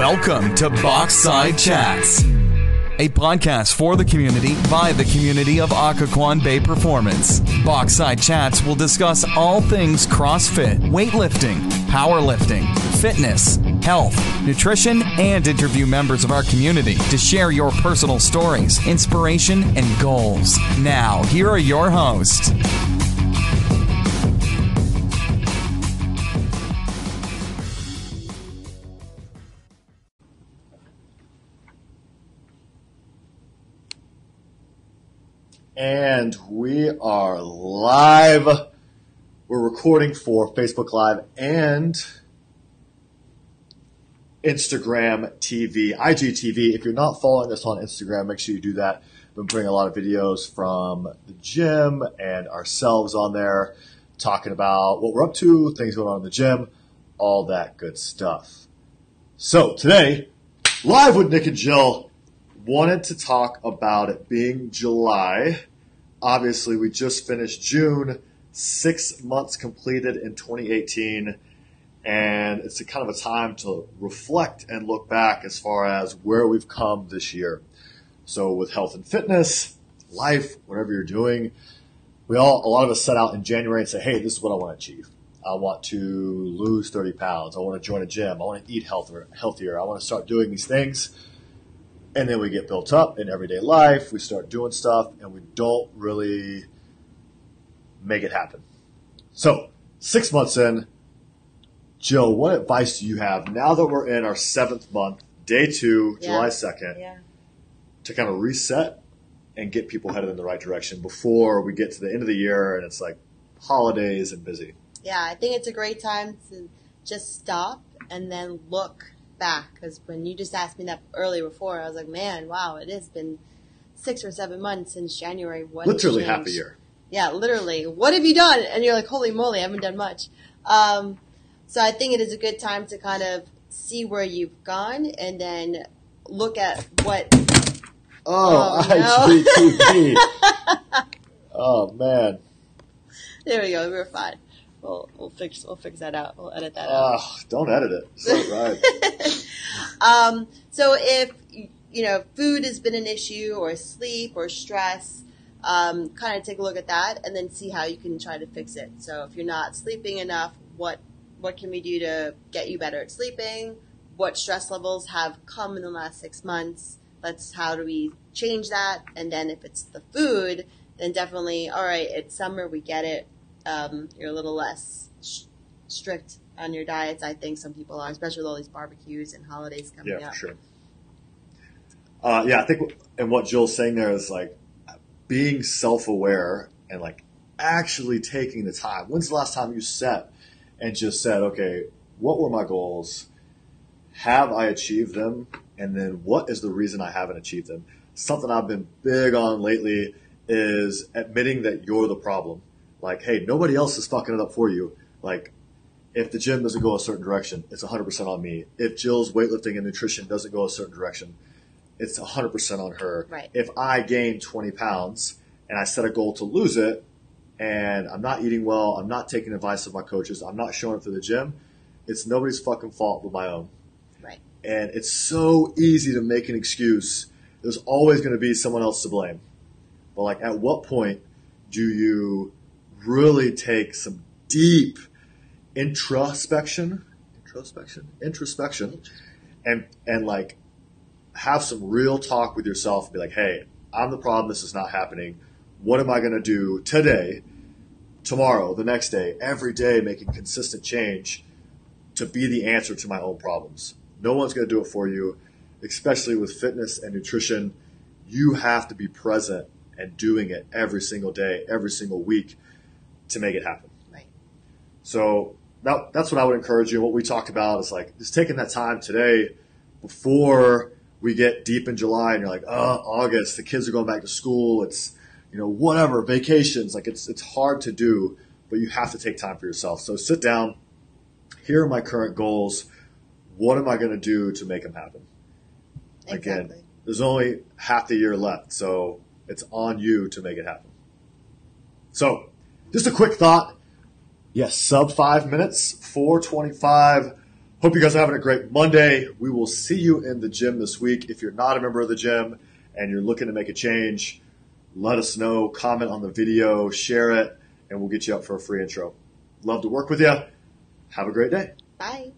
Welcome to Boxside Chats, a podcast for the community by the community of Occoquan Bay Performance. Boxside Chats will discuss all things CrossFit, weightlifting, powerlifting, fitness, health, nutrition, and interview members of our community to share your personal stories, inspiration, and goals. Now, here are your hosts. And we are live. We're recording for Facebook Live and Instagram TV, IGTV. If you're not following us on Instagram, make sure you do that. We've been putting a lot of videos from the gym and ourselves on there, talking about what we're up to, things going on in the gym, all that good stuff. So today, live with Nick and Jill, wanted to talk about it being July. Obviously, we just finished June, six months completed in 2018 and it's a kind of a time to reflect and look back as far as where we've come this year. So with health and fitness, life, whatever you're doing, we all, a lot of us set out in January and say, Hey, this is what I want to achieve. I want to lose 30 pounds. I want to join a gym. I want to eat healthier, healthier. I want to start doing these things. And then we get built up in everyday life. We start doing stuff and we don't really make it happen. So six months in, Jill, what advice do you have now that we're in our seventh month, day two, Yeah. July 2nd, Yeah. to kind of reset and get people headed in the right direction before we get to the end of the year and it's like holidays and busy? Yeah, I think it's a great time to just stop and then look back. Because when you just asked me that earlier before, I was like, man, wow, it has been six or seven months since January. What Literally half a year. Yeah, literally. What have you done? And you're like, holy moly, I haven't done much. Um, so I think it is a good time to kind of see where you've gone and then look at what. Oh, Oh, IGTV. oh, man. There we go. We're fine. We'll we'll fix we'll fix that out. We'll edit that out. Oh, don't edit it. So right. um, so if you know food has been an issue, or sleep, or stress, um, kind of take a look at that, and then see how you can try to fix it. So if you're not sleeping enough, what what can we do to get you better at sleeping? What stress levels have come in the last six months? Let's how do we change that? And then if it's the food, then definitely all right. It's summer, we get it. Um, you're a little less sh- strict on your diets. I think some people are, especially with all these barbecues and holidays coming Yeah, up. for sure. Uh, yeah, I think, and what Jill's saying there is like being self aware and like actually taking the time. When's the last time you sat and just said, okay, what were my goals? Have I achieved them? And then what is the reason I haven't achieved them? Something I've been big on lately is admitting that you're the problem. Like, hey, nobody else is fucking it up for you. Like, if the gym doesn't go a certain direction, it's 100% on me. If Jill's weightlifting and nutrition doesn't go a certain direction, it's 100% on her. Right. If I gain 20 pounds and I set a goal to lose it and I'm not eating well, I'm not taking advice of my coaches, I'm not showing up to the gym, it's nobody's fucking fault but my own. Right. And it's so easy to make an excuse. There's always going to be someone else to blame. But like, at what point do you really take some deep introspection, introspection, introspection, and and like have some real talk with yourself and be like, hey, I'm the problem. This is not happening. What am I going to do today, tomorrow, the next day, every day, making consistent change to be the answer to my own problems? No one's going to do it for you, especially with fitness and nutrition. You have to be present and doing it every single day, every single week to make it happen. Right. So that, that's what I would encourage you. What we talked about is like just taking that time today before we get deep in July and you're like, oh, August, the kids are going back to school. It's, you know, whatever, vacations. Like it's, it's hard to do, but you have to take time for yourself. So sit down. Here are my current goals. What am I going to do to make them happen? Again, Exactly. there's only half the year left. So it's on you to make it happen. So just a quick thought. Yes, sub five minutes, 425 Hope you guys are having a great Monday. We will see you in the gym this week. If you're not a member of the gym and you're looking to make a change, let us know, comment on the video, share it, and we'll get you up for a free intro. Love to work with you. Have a great day. Bye.